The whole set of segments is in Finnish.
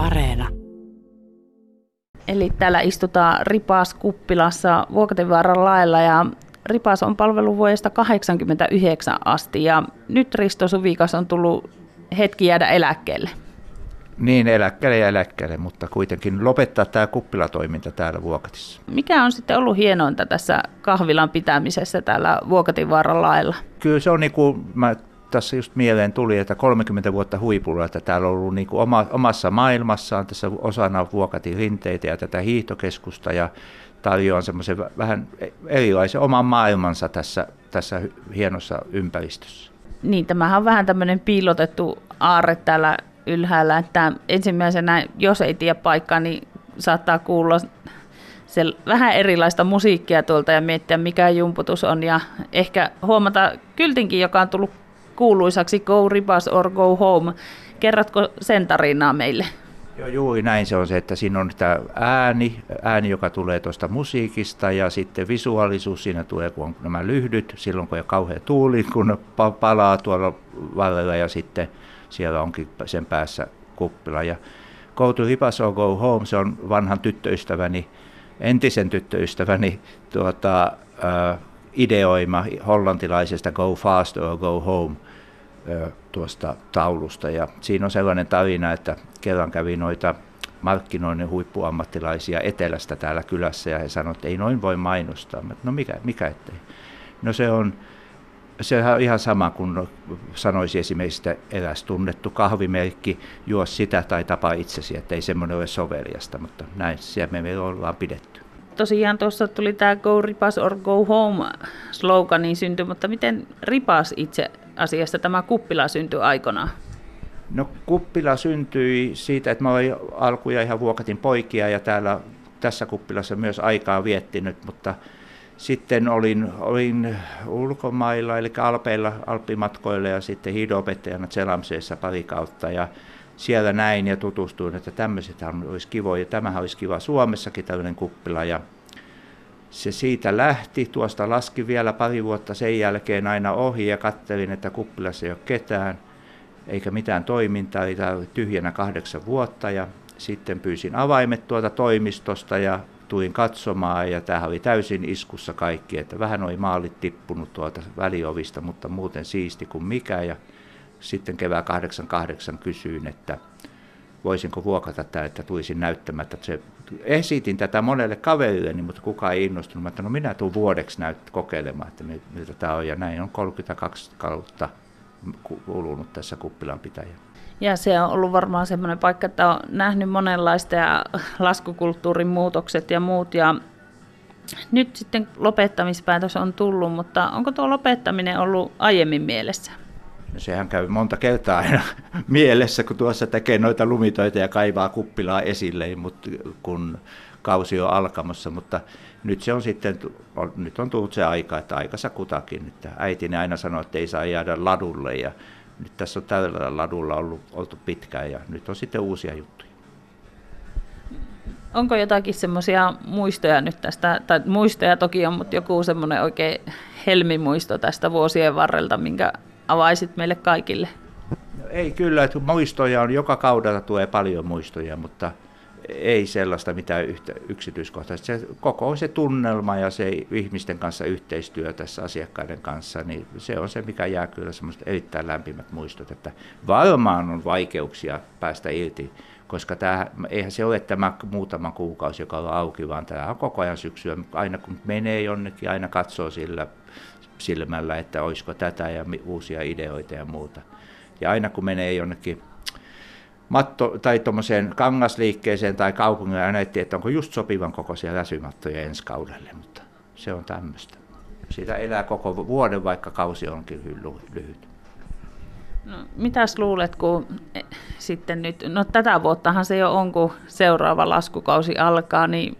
Areena. Eli täällä istutaan Ripas kuppilassa Vuokatinvaaran lailla ja Ripas on palvelu vuodesta 1989 asti ja nyt Risto Suvikas on tullut hetki jäädä eläkkeelle. Niin, eläkkeelle ja eläkkeelle, mutta kuitenkin lopettaa tämä kuppilatoiminta täällä Vuokatissa. Mikä on sitten ollut hienointa tässä kahvilan pitämisessä täällä Vuokatinvaaran lailla? Kyllä se on niin kuin mä tässä just mieleen tuli, että 30 vuotta huipulla, että täällä on ollut niin kuin oma, omassa maailmassaan tässä osana Vuokatin rinteitä ja tätä hiihtokeskusta ja tarjoaa semmoisen vähän erilaisen oman maailmansa tässä, tässä hienossa ympäristössä. Niin, tämähän on vähän tämmöinen piilotettu aarre täällä ylhäällä, että ensimmäisenä, jos ei tiedä paikkaa, niin saattaa kuulla se vähän erilaista musiikkia tuolta ja miettiä, mikä jumputus on. Ja ehkä huomata kyltinkin, joka on tullut kuuluisaksi Go Ribas or Go Home. Kerrotko sen tarinaa meille? Joo, juuri näin se on se, että siinä on tämä ääni, ääni, joka tulee tuosta musiikista ja sitten visuaalisuus, siinä tulee kun on nämä lyhdyt, silloin kun on kauhean tuuli, kun palaa tuolla vallella ja sitten siellä onkin sen päässä kuppila. Ja Go to or Go Home, se on vanhan tyttöystäväni, entisen tyttöystäväni tuota, äh, ideoima hollantilaisesta Go Fast or Go Home – tuosta taulusta. Ja siinä on sellainen tarina, että kerran kävi noita markkinoinnin huippuammattilaisia etelästä täällä kylässä ja he sanoivat, että ei noin voi mainostaa. Mä, no mikä, mikä ettei? No se on, se on ihan sama kuin sanoisi esimerkiksi, että eräs tunnettu kahvimerkki, juo sitä tai tapa itsesi, että ei semmoinen ole soveliasta, mutta näin siellä me ollaan pidetty. Tosiaan tuossa tuli tämä Go Ripas or Go Home sloganin synty, mutta miten Ripas itse asiassa tämä kuppila syntyi aikanaan? No kuppila syntyi siitä, että mä olin alkuja ihan vuokatin poikia ja täällä tässä kuppilassa myös aikaa viettinyt, mutta sitten olin, olin ulkomailla, eli Alpeilla, Alppimatkoilla ja sitten hiidopettajana Zelamseessa pari kautta ja siellä näin ja tutustuin, että tämmöiset olisi kivoja. Tämähän olisi kiva Suomessakin tällainen kuppila ja se siitä lähti, tuosta laski vielä pari vuotta sen jälkeen aina ohi ja kattelin, että kuppilassa ei ole ketään eikä mitään toimintaa, eli tämä oli tyhjänä kahdeksan vuotta. Ja sitten pyysin avaimet tuolta toimistosta ja tuin katsomaan ja tämähän oli täysin iskussa kaikki, että vähän oli maalit tippunut tuolta väliovista, mutta muuten siisti kuin mikä. Ja sitten kevää 88 kysyin, että voisinko vuokata tämä, että tulisin näyttämään, että se esitin tätä monelle kaverille, mutta kukaan ei innostunut. Mä että no minä tuun vuodeksi näyt, kokeilemaan, että miltä tämä on. Ja näin on 32 kautta kulunut tässä kuppilan pitäjä. Ja se on ollut varmaan semmoinen paikka, että on nähnyt monenlaista ja laskukulttuurin muutokset ja muut. Ja nyt sitten lopettamispäätös on tullut, mutta onko tuo lopettaminen ollut aiemmin mielessä? Sehän käy monta kertaa aina mielessä, kun tuossa tekee noita lumitoita ja kaivaa kuppilaa esille, mutta kun kausi on alkamassa, mutta nyt se on sitten, nyt on tullut se aika, että aikansa kutakin. Että äitini aina sanoi, että ei saa jäädä ladulle ja nyt tässä on tällä ladulla ollut, oltu pitkään ja nyt on sitten uusia juttuja. Onko jotakin semmoisia muistoja nyt tästä, tai muistoja toki on, mutta joku semmoinen oikein helmimuisto tästä vuosien varrelta, minkä avaisit meille kaikille? No ei kyllä, että muistoja on, joka kaudella tulee paljon muistoja, mutta ei sellaista mitään yhtä yksityiskohtaista. Se, koko se tunnelma ja se ihmisten kanssa yhteistyö tässä asiakkaiden kanssa, niin se on se, mikä jää kyllä semmoista erittäin lämpimät muistot, että varmaan on vaikeuksia päästä irti, koska tämä, eihän se ole tämä muutama kuukausi, joka on auki, vaan tämä on koko ajan syksyä. Aina kun menee jonnekin, aina katsoo sillä silmällä, että olisiko tätä ja uusia ideoita ja muuta. Ja aina kun menee jonnekin matto, tai tuommoiseen kangasliikkeeseen tai kaupungille, aina etsii, että onko just sopivan kokoisia läsymattoja ensi kaudelle, mutta se on tämmöistä. Siitä elää koko vuoden, vaikka kausi onkin lyhyt. No, mitäs luulet, kun sitten nyt, no tätä vuottahan se jo on, kun seuraava laskukausi alkaa, niin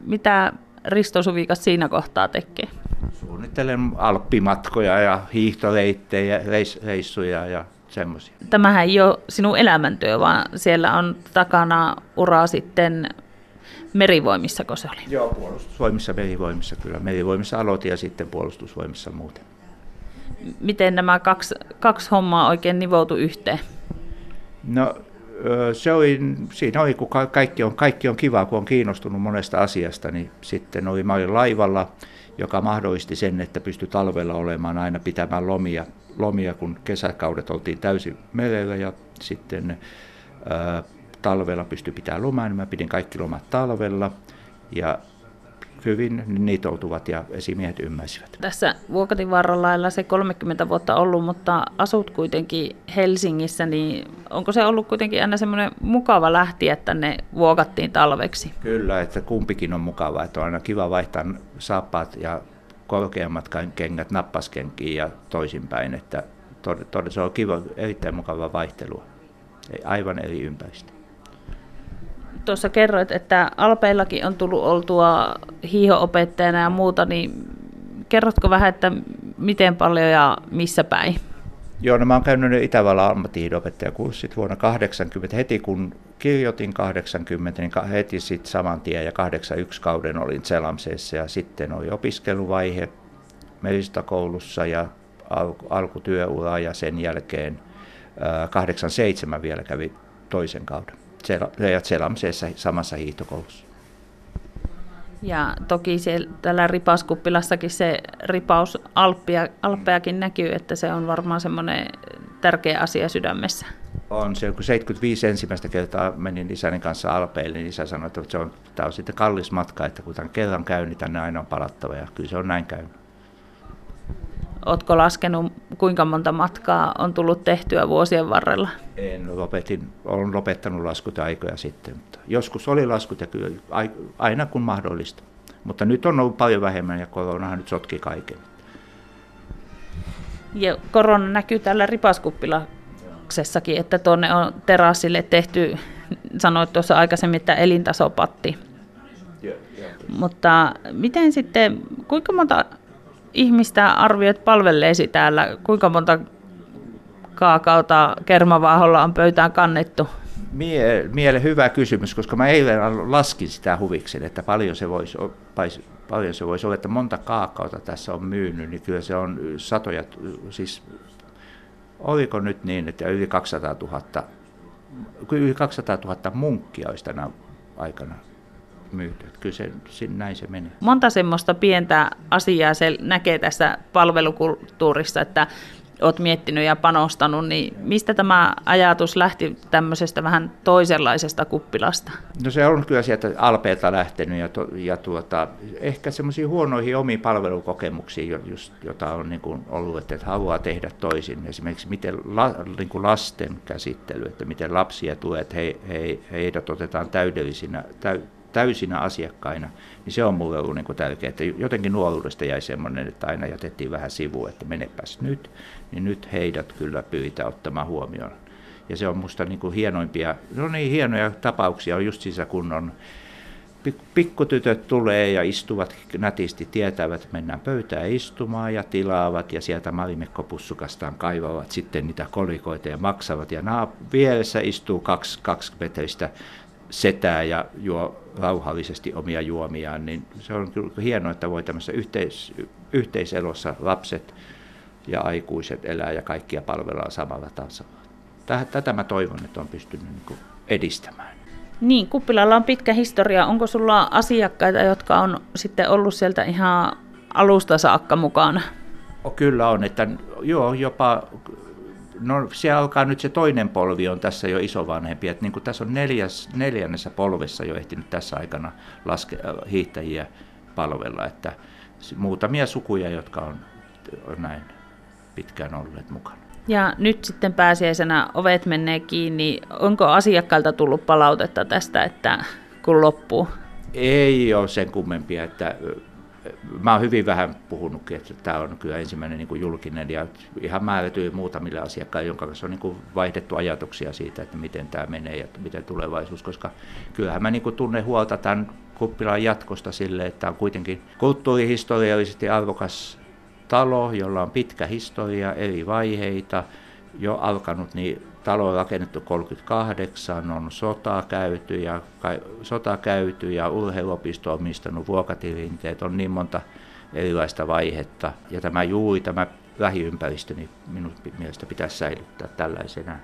mitä Risto Suvikas siinä kohtaa tekee? Suunnittelen alppimatkoja ja hiihtoleittejä, reissuja ja semmoisia. Tämähän ei ole sinun elämäntyö, vaan siellä on takana ura sitten merivoimissa, kun se oli? Joo, puolustusvoimissa, merivoimissa kyllä. Merivoimissa aloitin ja sitten puolustusvoimissa muuten. Miten nämä kaksi, kaksi hommaa oikein nivoutu yhteen? No se oli, siinä oli, kun kaikki on, kaikki on kiva, kun on kiinnostunut monesta asiasta, niin sitten oli, mä olin laivalla, joka mahdollisti sen, että pystyi talvella olemaan aina pitämään lomia, lomia kun kesäkaudet oltiin täysin merellä ja sitten ää, talvella pystyi pitämään lomaa, niin mä pidin kaikki lomat talvella. Ja hyvin niitoutuvat ja esimiehet ymmärsivät. Tässä Vuokatin varrella se 30 vuotta ollut, mutta asut kuitenkin Helsingissä, niin onko se ollut kuitenkin aina semmoinen mukava lähtiä tänne Vuokattiin talveksi? Kyllä, että kumpikin on mukava, että on aina kiva vaihtaa saappaat ja korkeammat kengät nappaskenkiin ja toisinpäin, että todella se on kiva, erittäin mukava vaihtelu, aivan eri ympäristö tuossa kerroit, että Alpeillakin on tullut oltua hiihoopettajana ja muuta, niin kerrotko vähän, että miten paljon ja missä päin? Joo, no mä oon käynyt Itävallan ammattihiidopettajakurssit vuonna 80. Heti kun kirjoitin 80, niin heti sitten saman tien ja 81 kauden olin Selamseessa ja sitten oli opiskeluvaihe Meristakoulussa ja al- alkutyöura ja sen jälkeen 87 vielä kävi toisen kauden. Selamseessa samassa hiihtokoulussa. Ja toki siellä, tällä ripaskuppilassakin se ripaus Alppia, Alppeakin näkyy, että se on varmaan semmoinen tärkeä asia sydämessä. On se, kun 75 ensimmäistä kertaa menin isäni kanssa Alpeille, niin isä sanoi, että se on, tämä on sitten kallis matka, että kun tämän kerran käy, niin tänne aina on palattava ja kyllä se on näin käynyt. Oletko laskenut, kuinka monta matkaa on tullut tehtyä vuosien varrella? En, lopetin, olen lopettanut laskut aikoja sitten. Mutta joskus oli laskut ja kyllä aina kun mahdollista. Mutta nyt on ollut paljon vähemmän ja koronahan nyt sotki kaiken. Ja korona näkyy tällä ripaskuppilaksessakin, että tuonne on terassille tehty, sanoit tuossa aikaisemmin, että elintasopatti. Yeah, yeah. Mutta miten sitten, kuinka monta ihmistä arvioit palvelleesi täällä? Kuinka monta kaakauta kermavaaholla on pöytään kannettu? Mie, miele hyvä kysymys, koska mä eilen laskin sitä huviksen, että paljon se voisi, paljon se voisi olla, että monta kaakauta tässä on myynyt, niin kyllä se on satoja, siis oliko nyt niin, että yli 200 000, yli 200 000 munkkia olisi tänä aikana myyty. Kyllä se, näin se menee. Monta semmoista pientä asiaa se näkee tässä palvelukulttuurissa, että olet miettinyt ja panostanut, niin mistä tämä ajatus lähti tämmöisestä vähän toisenlaisesta kuppilasta? No se on kyllä sieltä Alpeelta lähtenyt ja, to, ja tuota, ehkä semmoisiin huonoihin omiin palvelukokemuksiin, just, jota on niin kuin ollut, että haluaa tehdä toisin. Esimerkiksi miten la, niin kuin lasten käsittely, että miten lapsia että he, he, heidät otetaan täydellisinä, täy, täysinä asiakkaina, niin se on mulle ollut niin tärkeää. Että jotenkin nuoruudesta jäi semmoinen, että aina jätettiin vähän sivuun, että menepäs nyt, niin nyt heidät kyllä pyritään ottamaan huomioon. Ja se on musta niin kuin hienoimpia, no niin hienoja tapauksia on just siis kun on pikkutytöt tulee ja istuvat nätisti, tietävät, että mennään pöytään istumaan ja tilaavat ja sieltä malimekkopussukastaan kaivavat sitten niitä kolikoita ja maksavat. Ja naa, vieressä istuu kaksi, kaksi metristä setää ja juo rauhallisesti omia juomiaan, niin se on kyllä hienoa, että voi tämmöisessä yhteis, yhteiselossa lapset ja aikuiset elää ja kaikkia palvellaan samalla tasolla. Tätä mä toivon, että on pystynyt niin edistämään. Niin, Kuppilalla on pitkä historia. Onko sulla asiakkaita, jotka on sitten ollut sieltä ihan alusta saakka mukana? Kyllä on, että joo, jopa No se alkaa nyt se toinen polvi on tässä jo isovanhempi, että niin kuin tässä on neljäs, neljännessä polvessa jo ehtinyt tässä aikana laske, äh, hiihtäjiä palvella, että muutamia sukuja, jotka on, on näin pitkään olleet mukana. Ja nyt sitten pääsiäisenä ovet menee kiinni. Onko asiakkailta tullut palautetta tästä, että kun loppuu? Ei ole sen kummempia, että mä oon hyvin vähän puhunutkin, että tämä on kyllä ensimmäinen niin julkinen ja ihan määrätyin muutamille asiakkaille, jonka kanssa on niin vaihdettu ajatuksia siitä, että miten tämä menee ja miten tulevaisuus, koska kyllähän mä niin tunnen huolta tämän kuppilan jatkosta sille, että on kuitenkin kulttuurihistoriallisesti arvokas talo, jolla on pitkä historia, eri vaiheita, jo alkanut, niin talo on rakennettu 38, on sota käyty ja, sota käyty ja urheiluopisto on omistanut vuokatirinteet, on niin monta erilaista vaihetta. Ja tämä juuri tämä lähiympäristö, niin minun mielestä pitäisi säilyttää tällaisena.